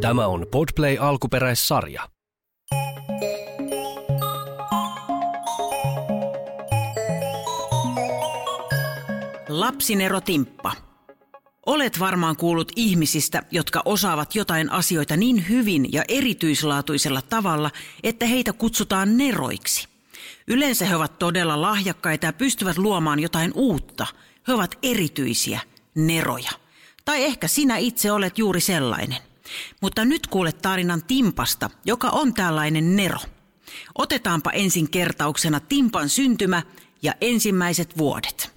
Tämä on Podplay alkuperäissarja. Lapsinero Timppa. Olet varmaan kuullut ihmisistä, jotka osaavat jotain asioita niin hyvin ja erityislaatuisella tavalla, että heitä kutsutaan neroiksi. Yleensä he ovat todella lahjakkaita ja pystyvät luomaan jotain uutta. He ovat erityisiä, neroja. Tai ehkä sinä itse olet juuri sellainen. Mutta nyt kuulet tarinan Timpasta, joka on tällainen nero. Otetaanpa ensin kertauksena Timpan syntymä ja ensimmäiset vuodet.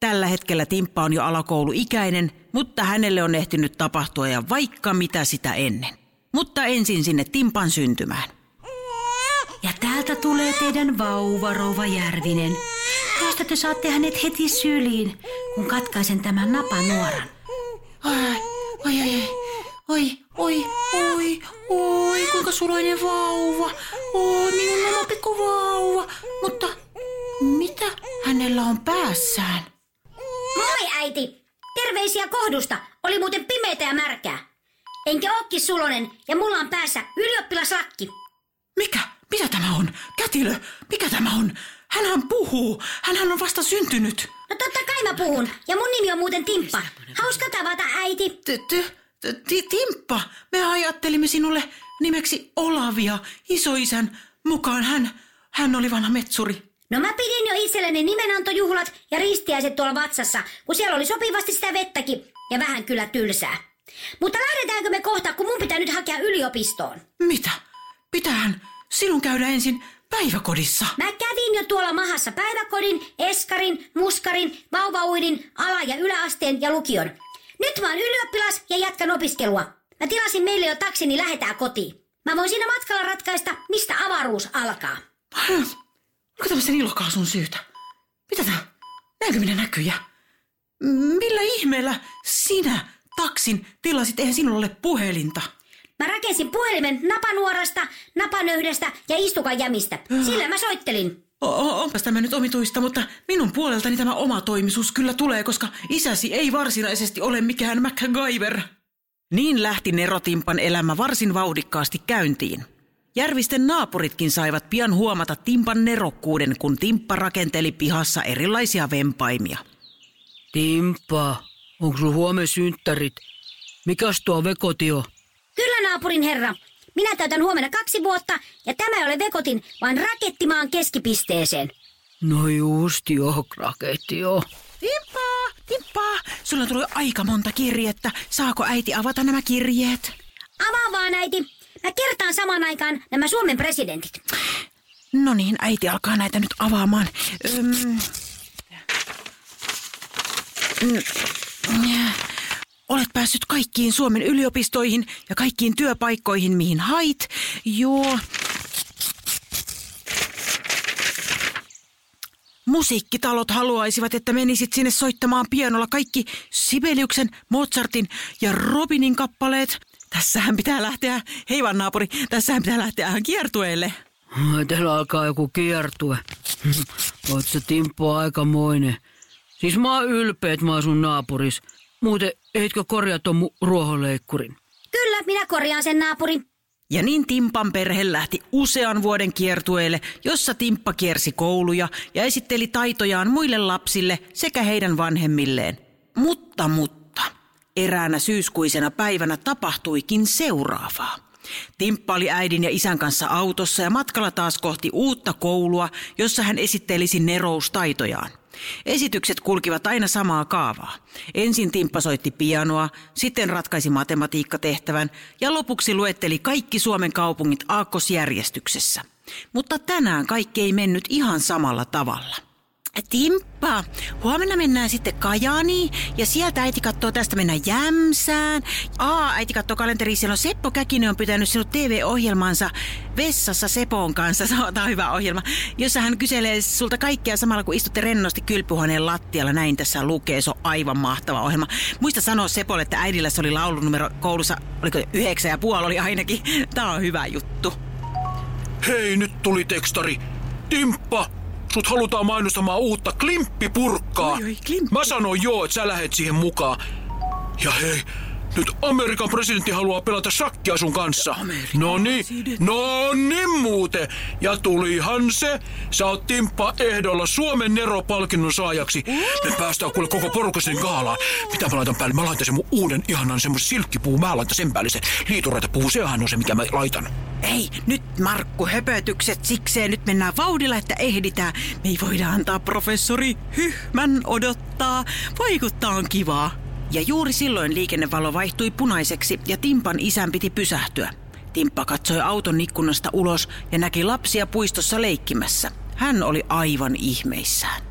Tällä hetkellä Timppa on jo alakouluikäinen, mutta hänelle on ehtinyt tapahtua ja vaikka mitä sitä ennen. Mutta ensin sinne Timpan syntymään. Ja täältä tulee teidän vauva, Rouva Järvinen. Tästä te saatte hänet heti syliin, kun katkaisen tämän napanuoran. Ai, oi, oi, oi, oi, oi, oi, kuinka suloinen vauva. Oi, minun oma pikku vauva. Mutta mitä hänellä on päässään? Moi äiti! Terveisiä kohdusta. Oli muuten pimeitä ja märkää. Enkä ookin sulonen ja mulla on päässä ylioppilaslakki. Mikä? Mitä tämä on? Kätilö, mikä tämä on? Hänhän puhuu. Hänhän on vasta syntynyt. No totta kai mä puhun. Ja mun nimi on muuten Timppa. Hauska tavata äiti. T- t- t- Timppa, me ajattelimme sinulle nimeksi Olavia, isoisän mukaan. Hän, hän oli vanha metsuri. No mä pidin jo itselleni nimenantojuhlat ja ristiäiset tuolla vatsassa, kun siellä oli sopivasti sitä vettäkin ja vähän kyllä tylsää. Mutta lähdetäänkö me kohta, kun mun pitää nyt hakea yliopistoon? Mitä? Pitäähän sinun käydä ensin päiväkodissa. Mä kävin jo tuolla mahassa päiväkodin, eskarin, muskarin, vauvauidin, ala- ja yläasteen ja lukion. Nyt mä oon ylioppilas ja jatkan opiskelua. Mä tilasin meille jo taksin, niin lähetään kotiin. Mä voin siinä matkalla ratkaista, mistä avaruus alkaa. Onko tämmöisen ilokaasun syytä? Mitä tää? Näinkö minä näkyjä? Millä ihmeellä sinä taksin tilasit? Eihän sinulla ole puhelinta. Mä rakensin puhelimen napanuorasta, napanöyhdestä ja istukan jämistä. Sillä mä soittelin. Onpas tämä nyt omituista, mutta minun puoleltani tämä oma toimisuus kyllä tulee, koska isäsi ei varsinaisesti ole mikään MacGyver. Niin lähti Nerotimpan elämä varsin vauhdikkaasti käyntiin. Järvisten naapuritkin saivat pian huomata Timpan nerokkuuden, kun Timppa rakenteli pihassa erilaisia vempaimia. Timppa, onko sulla huomenna synttärit? Mikäs tuo vekotio? Kyllä naapurin herra. Minä täytän huomenna kaksi vuotta ja tämä ei ole vekotin, vaan rakettimaan keskipisteeseen. No just joo, raketti joo. Timppa, Timppa, sulla tulee aika monta kirjettä. Saako äiti avata nämä kirjeet? Avaa vaan äiti. Mä kertaan samaan aikaan nämä Suomen presidentit. No niin, äiti alkaa näitä nyt avaamaan. Öm... Mm, Olet päässyt kaikkiin Suomen yliopistoihin ja kaikkiin työpaikkoihin, mihin hait. Joo. Musiikkitalot haluaisivat, että menisit sinne soittamaan pianolla kaikki Sibeliuksen, Mozartin ja Robinin kappaleet. Tässähän pitää lähteä, hei vaan naapuri, tässähän pitää lähteä kiertueelle. Ai, Teillä alkaa joku kiertue. Oot se Timppo aikamoinen. Siis mä oon ylpeä, että mä oon sun naapuris. Muuten eitkö korjaa ton mu- ruohonleikkurin? Kyllä, minä korjaan sen naapuri. Ja niin Timpan perhe lähti usean vuoden kiertueelle, jossa Timppa kiersi kouluja ja esitteli taitojaan muille lapsille sekä heidän vanhemmilleen. Mutta, mutta, eräänä syyskuisena päivänä tapahtuikin seuraavaa. Timppa oli äidin ja isän kanssa autossa ja matkalla taas kohti uutta koulua, jossa hän esittelisi neroustaitojaan. Esitykset kulkivat aina samaa kaavaa. Ensin Timppa soitti pianoa, sitten ratkaisi matematiikkatehtävän ja lopuksi luetteli kaikki Suomen kaupungit aakkosjärjestyksessä. Mutta tänään kaikki ei mennyt ihan samalla tavalla. Timppa, huomenna mennään sitten Kajaaniin ja sieltä äiti katsoo tästä mennään Jämsään. Aa, äiti katsoo kalenteriin, siellä on Seppo Käkinen on pitänyt sinut TV-ohjelmansa Vessassa Sepon kanssa, se on hyvä ohjelma, jossa hän kyselee sulta kaikkea samalla kun istutte rennosti kylpyhuoneen lattialla, näin tässä lukee, se on aivan mahtava ohjelma. Muista sanoa Sepolle, että äidillä se oli laulunumero koulussa, oliko yhdeksän ja puoli oli ainakin, tää on hyvä juttu. Hei, nyt tuli tekstari. Timppa, sut halutaan mainostamaan uutta klimppipurkkaa. Oi, oi, klimppi. Mä sanoin joo, että sä lähet siihen mukaan. Ja hei, Nyt Amerikan presidentti haluaa pelata shakkia sun kanssa. No niin, no niin muuten. Ja tulihan se. Sä oot Timppa ehdolla Suomen Nero-palkinnon saajaksi. Me päästään kuule koko porukka sen gaalaan. Mitä mä laitan päälle? Mä laitan sen mun uuden ihanan semmoisen silkkipuu. Mä laitan sen päälle se liituraita puu. Sehän on se, mikä mä laitan. Ei, nyt Markku, höpötykset sikseen. Nyt mennään vauhdilla, että ehditään. Me ei voida antaa professori Hyhmän odottaa. Vaikuttaa on kivaa. Ja juuri silloin liikennevalo vaihtui punaiseksi ja Timpan isän piti pysähtyä. Timppa katsoi auton ikkunasta ulos ja näki lapsia puistossa leikkimässä. Hän oli aivan ihmeissään.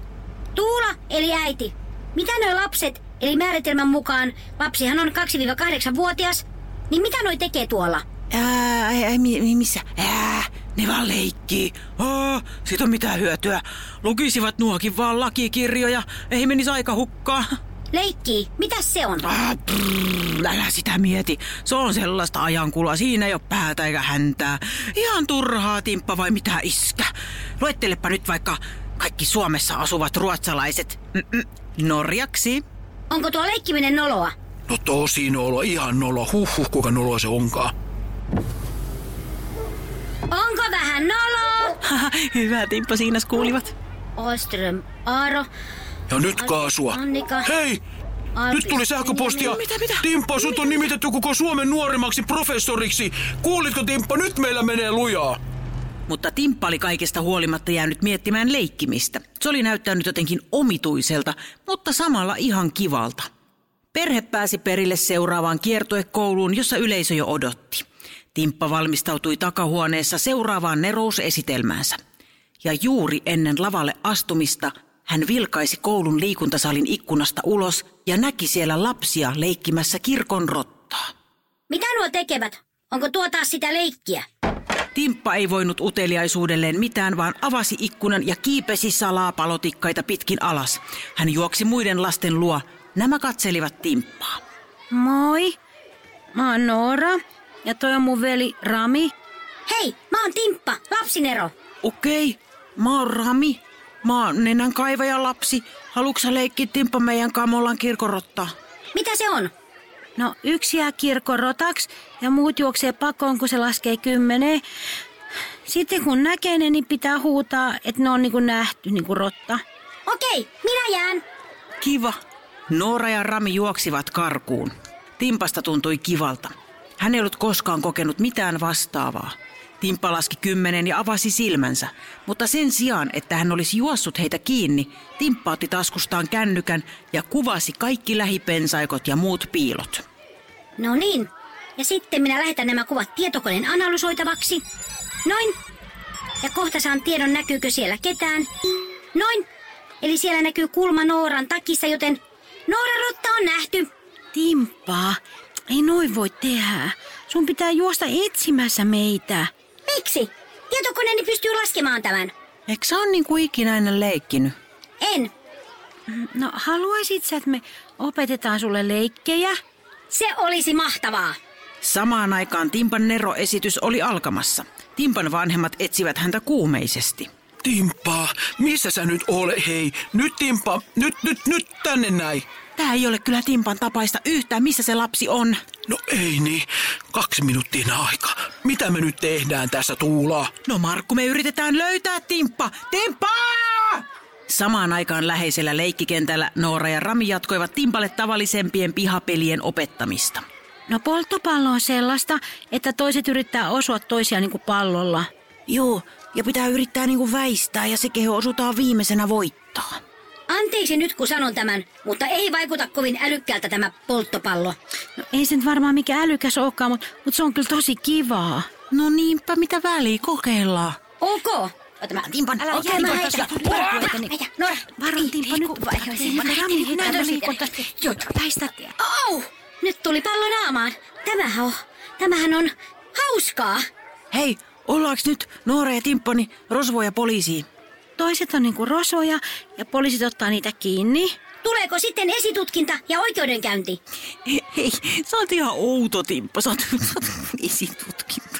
Tuula, eli äiti. Mitä nuo lapset, eli määritelmän mukaan lapsihan on 2-8-vuotias, niin mitä noi tekee tuolla? Ää, ei, ei, mi, missä? Ää, ne vaan leikkii. Aa, siitä on mitään hyötyä. Lukisivat nuokin vaan lakikirjoja. Ei menisi aika hukkaa. Leikkii, mitä se on? Ah, brrr, älä sitä mieti. Se on sellaista ajankulua. Siinä ei ole päätä eikä häntää. Ihan turhaa timppa vai mitä iskä. Luettelepa nyt vaikka kaikki Suomessa asuvat ruotsalaiset. Mm-mm. Norjaksi. Onko tuo leikkiminen noloa? No tosi nolo, ihan nolo. Huh, huh kuinka nolo se onkaan. Onko vähän nolo? Haha, Hyvä timppa siinä kuulivat. Oström, Aaro, Ja nyt kaasua. Annika. Hei! Alpi. Nyt tuli sähköpostia. Mitä, mitä? Timppa, sut on nimitetty koko Suomen nuorimmaksi professoriksi. Kuulitko Timppa, nyt meillä menee lujaa. Mutta Timppa oli kaikesta huolimatta jäänyt miettimään leikkimistä. Se oli näyttänyt jotenkin omituiselta, mutta samalla ihan kivalta. Perhe pääsi perille seuraavaan kiertuekouluun, jossa yleisö jo odotti. Timppa valmistautui takahuoneessa seuraavaan nerousesitelmäänsä. Ja juuri ennen lavalle astumista hän vilkaisi koulun liikuntasalin ikkunasta ulos ja näki siellä lapsia leikkimässä kirkon rottaa. Mitä nuo tekevät? Onko tuo taas sitä leikkiä? Timppa ei voinut uteliaisuudelleen mitään, vaan avasi ikkunan ja kiipesi salaa palotikkaita pitkin alas. Hän juoksi muiden lasten luo. Nämä katselivat Timppaa. Moi, mä oon Noora ja toi on mun veli Rami. Hei, mä oon Timppa, lapsinero. Okei, mä oon Rami. Mä oon nenän kaivaja lapsi. Haluatko leikkiä Timppa meidän kanssa? Me ollaan kirkorottaa. Mitä se on? No yksi jää kirkon rotaksi ja muut juoksee pakoon, kun se laskee kymmeneen. Sitten kun näkee ne, niin pitää huutaa, että ne on niinku nähty, niinku rotta. Okei, minä jään. Kiva. Noora ja Rami juoksivat karkuun. Timpasta tuntui kivalta. Hän ei ollut koskaan kokenut mitään vastaavaa. Timppa laski kymmenen ja avasi silmänsä, mutta sen sijaan, että hän olisi juossut heitä kiinni, Timppa otti taskustaan kännykän ja kuvasi kaikki lähipensaikot ja muut piilot. No niin. Ja sitten minä lähetän nämä kuvat tietokoneen analysoitavaksi. Noin. Ja kohta saan tiedon, näkyykö siellä ketään. Noin. Eli siellä näkyy kulma Nooran takissa, joten Nooran rotta on nähty. Timppa, ei noin voi tehdä. Sun pitää juosta etsimässä meitä. Miksi? Tietokoneeni pystyy laskemaan tämän. Eikö sä ole niin kuin ikinä ennen leikkinyt? En. No haluaisit sä, että me opetetaan sulle leikkejä? Se olisi mahtavaa. Samaan aikaan Timpan Nero-esitys oli alkamassa. Timpan vanhemmat etsivät häntä kuumeisesti. Timppa, missä sä nyt ole? Hei, nyt Timppa, nyt, nyt, nyt tänne näin. Tää ei ole kyllä Timpan tapaista yhtään, missä se lapsi on. No ei niin, kaksi minuuttia aika. Mitä me nyt tehdään tässä Tuulaa? No Markku, me yritetään löytää Timppa. Timppa! Samaan aikaan läheisellä leikkikentällä Noora ja Rami jatkoivat Timpalle tavallisempien pihapelien opettamista. No polttopallo on sellaista, että toiset yrittää osua toisiaan niin kuin pallolla. Joo, ja pitää yrittää niinku väistää ja se keho osutaan viimeisenä voittaa. Anteeksi nyt kun sanon tämän, mutta ei vaikuta kovin älykkäältä tämä polttopallo. No ei se nyt varmaan mikä älykäs olekaan, mutta, mutta se on kyllä tosi kivaa. No niinpä, mitä väliä, kokeillaan. Ok. Ota mä Timpan. Älä Okei, mä. Heitä, Nora. Timppa nyt. Liikunta. Väistä. Au! Nyt tuli pallo naamaan. Tämähän on, tämähän on hauskaa. Hei, ollaanko nyt Noora ja Timppani rosvoja poliisiin? Toiset on niinku rosoja ja poliisit ottaa niitä kiinni. Tuleeko sitten esitutkinta ja oikeudenkäynti? Hei, sä oot ihan outo Timppa, sä oot, sä oot esitutkinta.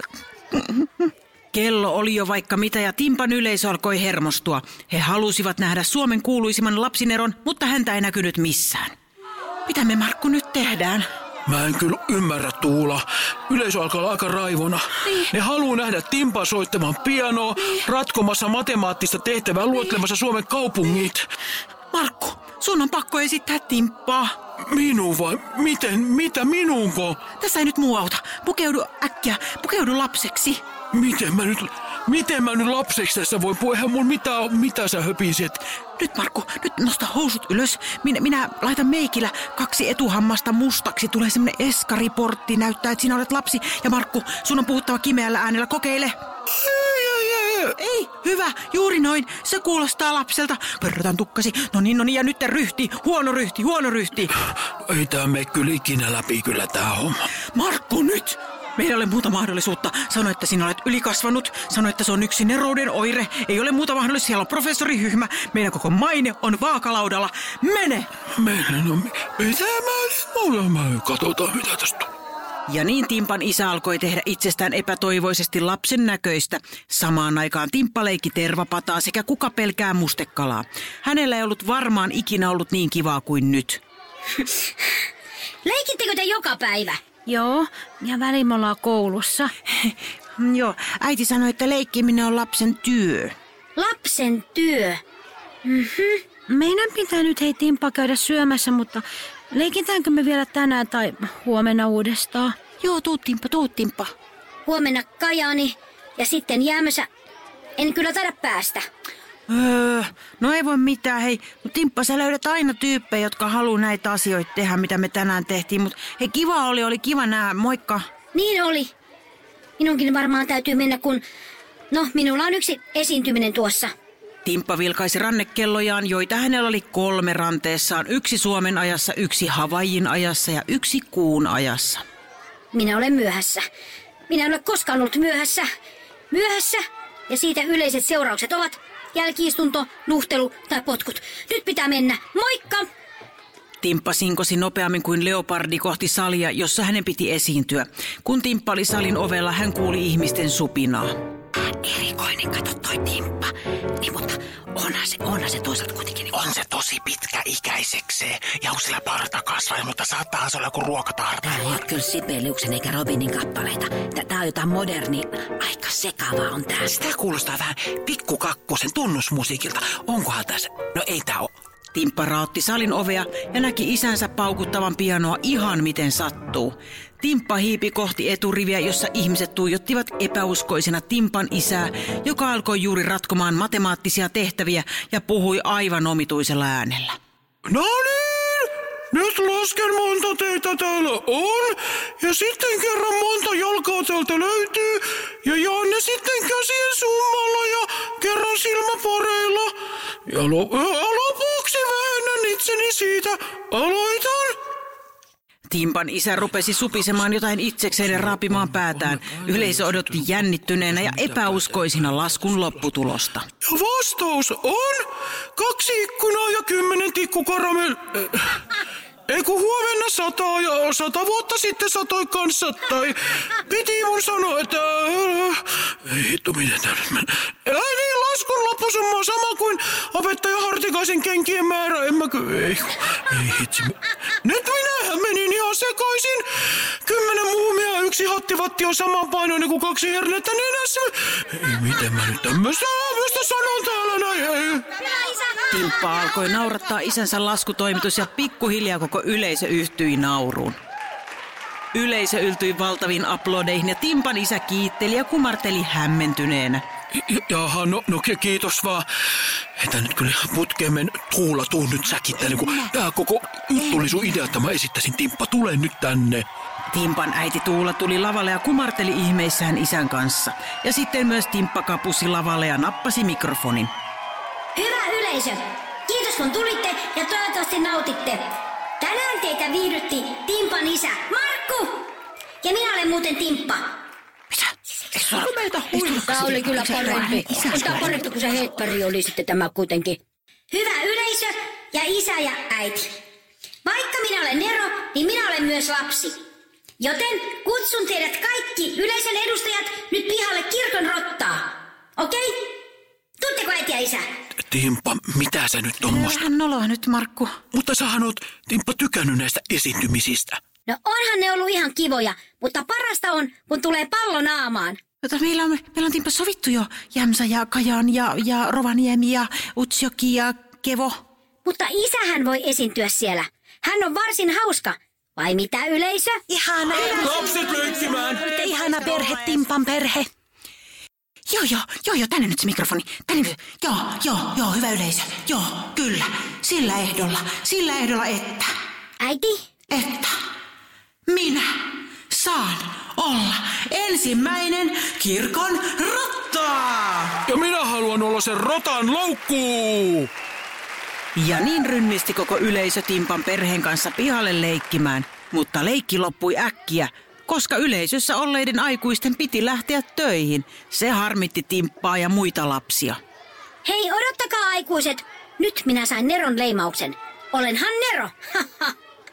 Kello oli jo vaikka mitä ja Timpan yleisö alkoi hermostua. He halusivat nähdä Suomen kuuluisimman lapsineron, mutta häntä ei näkynyt missään. Mitä me Markku nyt tehdään? Mä en kyllä ymmärrä Tuula. Yleisö alkaa olla aika raivona. Niin. Ne haluaa nähdä Timpaa soittamaan pianoa, ratkomassa matemaattista tehtävää, luettelemassa Suomen kaupungit. Markku, sun on pakko esittää timppaa. Minun vai? Miten? Mitä minunko? Tässä ei nyt muu auta. Pukeudu äkkiä, pukeudu lapseksi. Miten mä nyt, miten mä nyt lapseksi tässä voin puhua? Eihän mun mitä, mitä sä höpiset? Nyt Markku, nyt nosta housut ylös. Minä, minä laitan meikillä kaksi etuhammasta mustaksi. Tulee semmonen eskariportti, näyttää, että sinä olet lapsi. Ja Markku, sun on puhuttava kimeällä äänellä. Kokeile. Ei, hyvä, juuri noin. Se kuulostaa lapselta. Körrötän tukkasi. No niin, no niin, ja nyt ryhti. Huono ryhti, huono ryhti. Ei tää mene kyllä ikinä läpi kyllä tää homma. Markku, nyt! Meillä ei ole muuta mahdollisuutta. Sano, että sinä olet ylikasvanut. Sano, että se on yksi nerouden oire. Ei ole muuta mahdollisuutta. Siellä on professori Hyhmä. Meidän koko maine on vaakalaudalla. Mene! Meillä no, mitä mä, mä, mä katsotaan mitä tästä tulee. Ja niin Timpan isä alkoi tehdä itsestään epätoivoisesti lapsen näköistä. Samaan aikaan Timppa leikki tervapataa sekä kuka pelkää mustekalaa. Hänellä ei ollut varmaan ikinä ollut niin kivaa kuin nyt. Leikittekö te joka päivä? Joo, ja väliin me ollaan koulussa. Joo, äiti sanoi, että leikkiminen on lapsen työ. Lapsen työ. Meidän pitää nyt hei Timppa käydä syömässä, mutta leikitäänkö me vielä tänään tai huomenna uudestaan? Joo, tuu Timppa, tuu Timppa. Huomenna Kajaani ja sitten jäämössä. En kyllä taida päästä. Öö, no ei voi mitään, hei. Mut Timppa, sä löydät aina tyyppejä, jotka haluaa näitä asioita tehdä, mitä me tänään tehtiin. Mutta hei, kiva oli, oli kiva nää. Moikka. Niin oli. Minunkin varmaan täytyy mennä, kun... No, minulla on yksi esiintyminen tuossa. Timppa vilkaisi rannekellojaan, joita hänellä oli kolme ranteessaan. Yksi Suomen ajassa, yksi Havaijin ajassa ja yksi kuun ajassa. Minä olen myöhässä. Minä en ole koskaan ollut myöhässä. Myöhässä. Ja siitä yleiset seuraukset ovat jälkiistunto, nuhtelu tai potkut. Nyt pitää mennä. Moikka! Timppa sinkosi nopeammin kuin leopardi kohti salia, jossa hänen piti esiintyä. Kun Timppa oli salin ovella, hän kuuli ihmisten supinaa. Erikoinen, kato toi Timppa. Niin, mutta onhan se, onhan se toisaalta kuitenkin... Niin... On se tosi pitkäikäisekseen ja on sillä parta kasvaa, mutta saattaa se olla joku ruokatarve. Tää ei ole kyllä Sibeliuksen eikä Robinin kappaleita. Tää- on jotain moderni, aika sekavaa on tää. Sitä kuulostaa vähän pikkukakkosen tunnusmusiikilta. Onkohan tässä? No ei tää oo. Timppa raotti salin ovea ja näki isänsä paukuttavan pianoa ihan miten sattuu. Timppa hiipi kohti eturiviä, jossa ihmiset tuijottivat epäuskoisena Timpan isää, joka alkoi juuri ratkomaan matemaattisia tehtäviä ja puhui aivan omituisella äänellä. No niin, nyt lasken monta teitä täällä on. Ja sitten kerran monta jalkaa täältä löytyy. Ja jaan ne sitten käsien summalla ja kerran silmäpareilla. Ja, lo- siitä. Aloitan. Timpan isä rupesi supisemaan jotain itsekseen ja raapimaan päätään. Yleisö odotti jännittyneenä ja epäuskoisina laskun lopputulosta. Ja vastaus on kaksi ikkunaa ja kymmenen tikku karamell... Ei kun huomenna sataa ja sata vuotta sitten satoi kanssa. Tai piti mun sanoa, että... Ei hitto, miten tää nyt. Ei niin, laskun loppusumma on sama kuin opettaja Hartikaisen kenkien määrä. En mä. Ei, ei hitsi. Nyt minähän menin ihan sekaisin. Kymmenen muumia yksi hattivatti on saman painoinen kuin kaksi hernettä nenässä. Ei, miten mä nyt tämmöistä, tämmöistä sanon täällä näin. Ei. Timppa alkoi naurattaa isänsä laskutoimitus ja pikkuhiljaa koko yleisö yhtyi nauruun. Yleisö yltyi valtaviin aplodeihin ja Timpan isä kiitteli ja kumarteli hämmentyneenä. Ja- Jaha, no, no ki- kiitos vaan. Heitä nyt kyllä putkeen men Tuula, tuu nyt säkin tänne, kun tää koko juttu oli sun idea, että mä esittäisin Timppa, tule nyt tänne. Timpan äiti Tuula tuli lavalle ja kumarteli ihmeissään isän kanssa. Ja sitten myös Timppa kapusi lavalle ja nappasi mikrofonin. Hyvä yleisö! Kiitos kun tulitte ja toivottavasti nautitte. Tänään teitä viihdytti Timpan isä, Markku! Ja minä olen muuten Timppa. Tämä oli kyllä parempi. On tämä parempi kuin se heippari oli sitten tämä kuitenkin. Hyvä yleisö ja isä ja äiti. Vaikka minä olen Nero, niin minä olen myös lapsi. Joten kutsun teidät kaikki yleisön edustajat nyt pihalle kirkon rottaa. Okei? Tuutteko äiti ja isä? Timppa, mitä sä nyt tommosta? Vähän noloa nyt, Markku. Mutta sähän oot, Timppa, tykännyt näistä esiintymisistä. No onhan ne ollut ihan kivoja, mutta parasta on, kun tulee pallo naamaan. Mutta meillä on, meillä on Timppa sovittu jo Jämsä ja Kajan ja, ja Rovaniemi ja Utsjoki ja Kevo. Mutta isähän voi esiintyä siellä. Hän on varsin hauska. Vai mitä yleisö? Ihana, Lapset leikkimään! ihana perhe, Timpan perhe. Joo, joo, joo, joo, tänne nyt se mikrofoni. Tänne nyt. Joo, joo, joo, hyvä yleisö. Joo, kyllä. Sillä ehdolla, sillä ehdolla, että, Äiti? että minä saan olla ensimmäinen kirkon rottaa. Ja minä haluan olla sen rotan loukku! Ja niin rynnisti koko yleisö Timpan perheen kanssa pihalle leikkimään, mutta leikki loppui äkkiä, koska yleisössä olleiden aikuisten piti lähteä töihin. Se harmitti Timppaa ja muita lapsia. Hei, odottakaa aikuiset. Nyt minä sain Neron leimauksen. Olenhan Nero.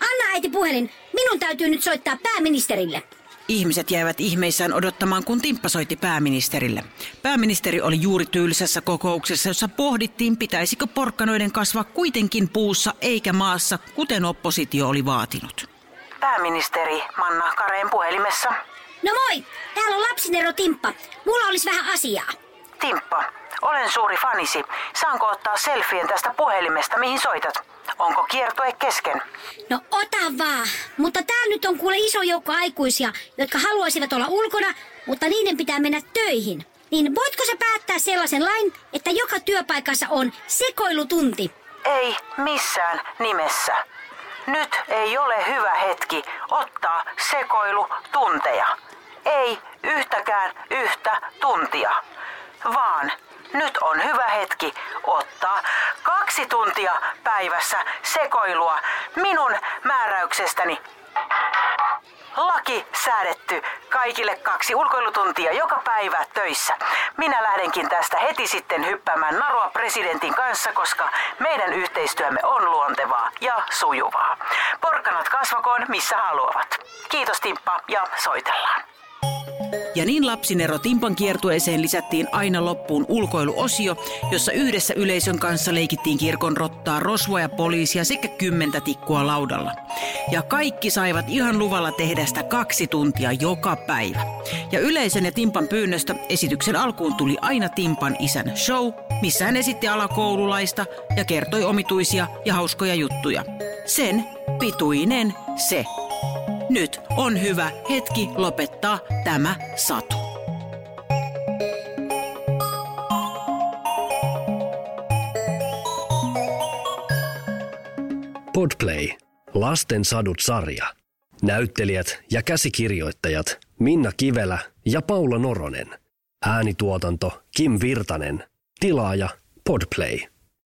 Anna äiti puhelin. Minun täytyy nyt soittaa pääministerille. Ihmiset jäivät ihmeissään odottamaan, kun Timppa soitti pääministerille. Pääministeri oli juuri tyylisessä kokouksessa, jossa pohdittiin, pitäisikö porkkanoiden kasvaa kuitenkin puussa eikä maassa, kuten oppositio oli vaatinut. Pääministeri Manna Kareen puhelimessa. No moi, täällä on lapsinero Timppa. Mulla olisi vähän asiaa. Timppa, olen suuri fanisi. Saanko ottaa selfien tästä puhelimesta, mihin soitat? Onko kiertue kesken? No ota vaan. Mutta täällä nyt on kuule iso joukko aikuisia, jotka haluaisivat olla ulkona, mutta niiden pitää mennä töihin. Niin voitko sä päättää sellaisen lain, että joka työpaikassa on sekoilutunti? Ei missään nimessä. Nyt ei ole hyvä hetki ottaa sekoilutunteja. Ei yhtäkään yhtä tuntia, vaan nyt on hyvä hetki ottaa kaksi tuntia päivässä sekoilua minun määräyksestäni. Laki säädetty kaikille kaksi ulkoilutuntia joka päivä töissä. Minä lähdenkin tästä heti sitten hyppäämään narua presidentin kanssa, koska meidän yhteistyömme on luontevaa ja sujuvaa. Porkkanat kasvakoon missä haluavat. Kiitos Timppa ja soitellaan. Ja niin lapsinero Timpan kiertueeseen lisättiin aina loppuun ulkoiluosio, jossa yhdessä yleisön kanssa leikittiin kirkon rottaa, rosvoa ja poliisia sekä kymmentä tikkua laudalla. Ja kaikki saivat ihan luvalla tehdä sitä kaksi tuntia joka päivä. Ja yleisön ja Timpan pyynnöstä esityksen alkuun tuli aina Timpan isän show, missä hän esitti alakoululaista ja kertoi omituisia ja hauskoja juttuja. Sen pituinen se. Nyt on hyvä hetki lopettaa tämä satu. Podplay. Lasten sadut sarja. Näyttelijät ja käsikirjoittajat Minna Kivelä ja Paula Noronen. Äänituotanto Kim Virtanen. Tilaaja Podplay.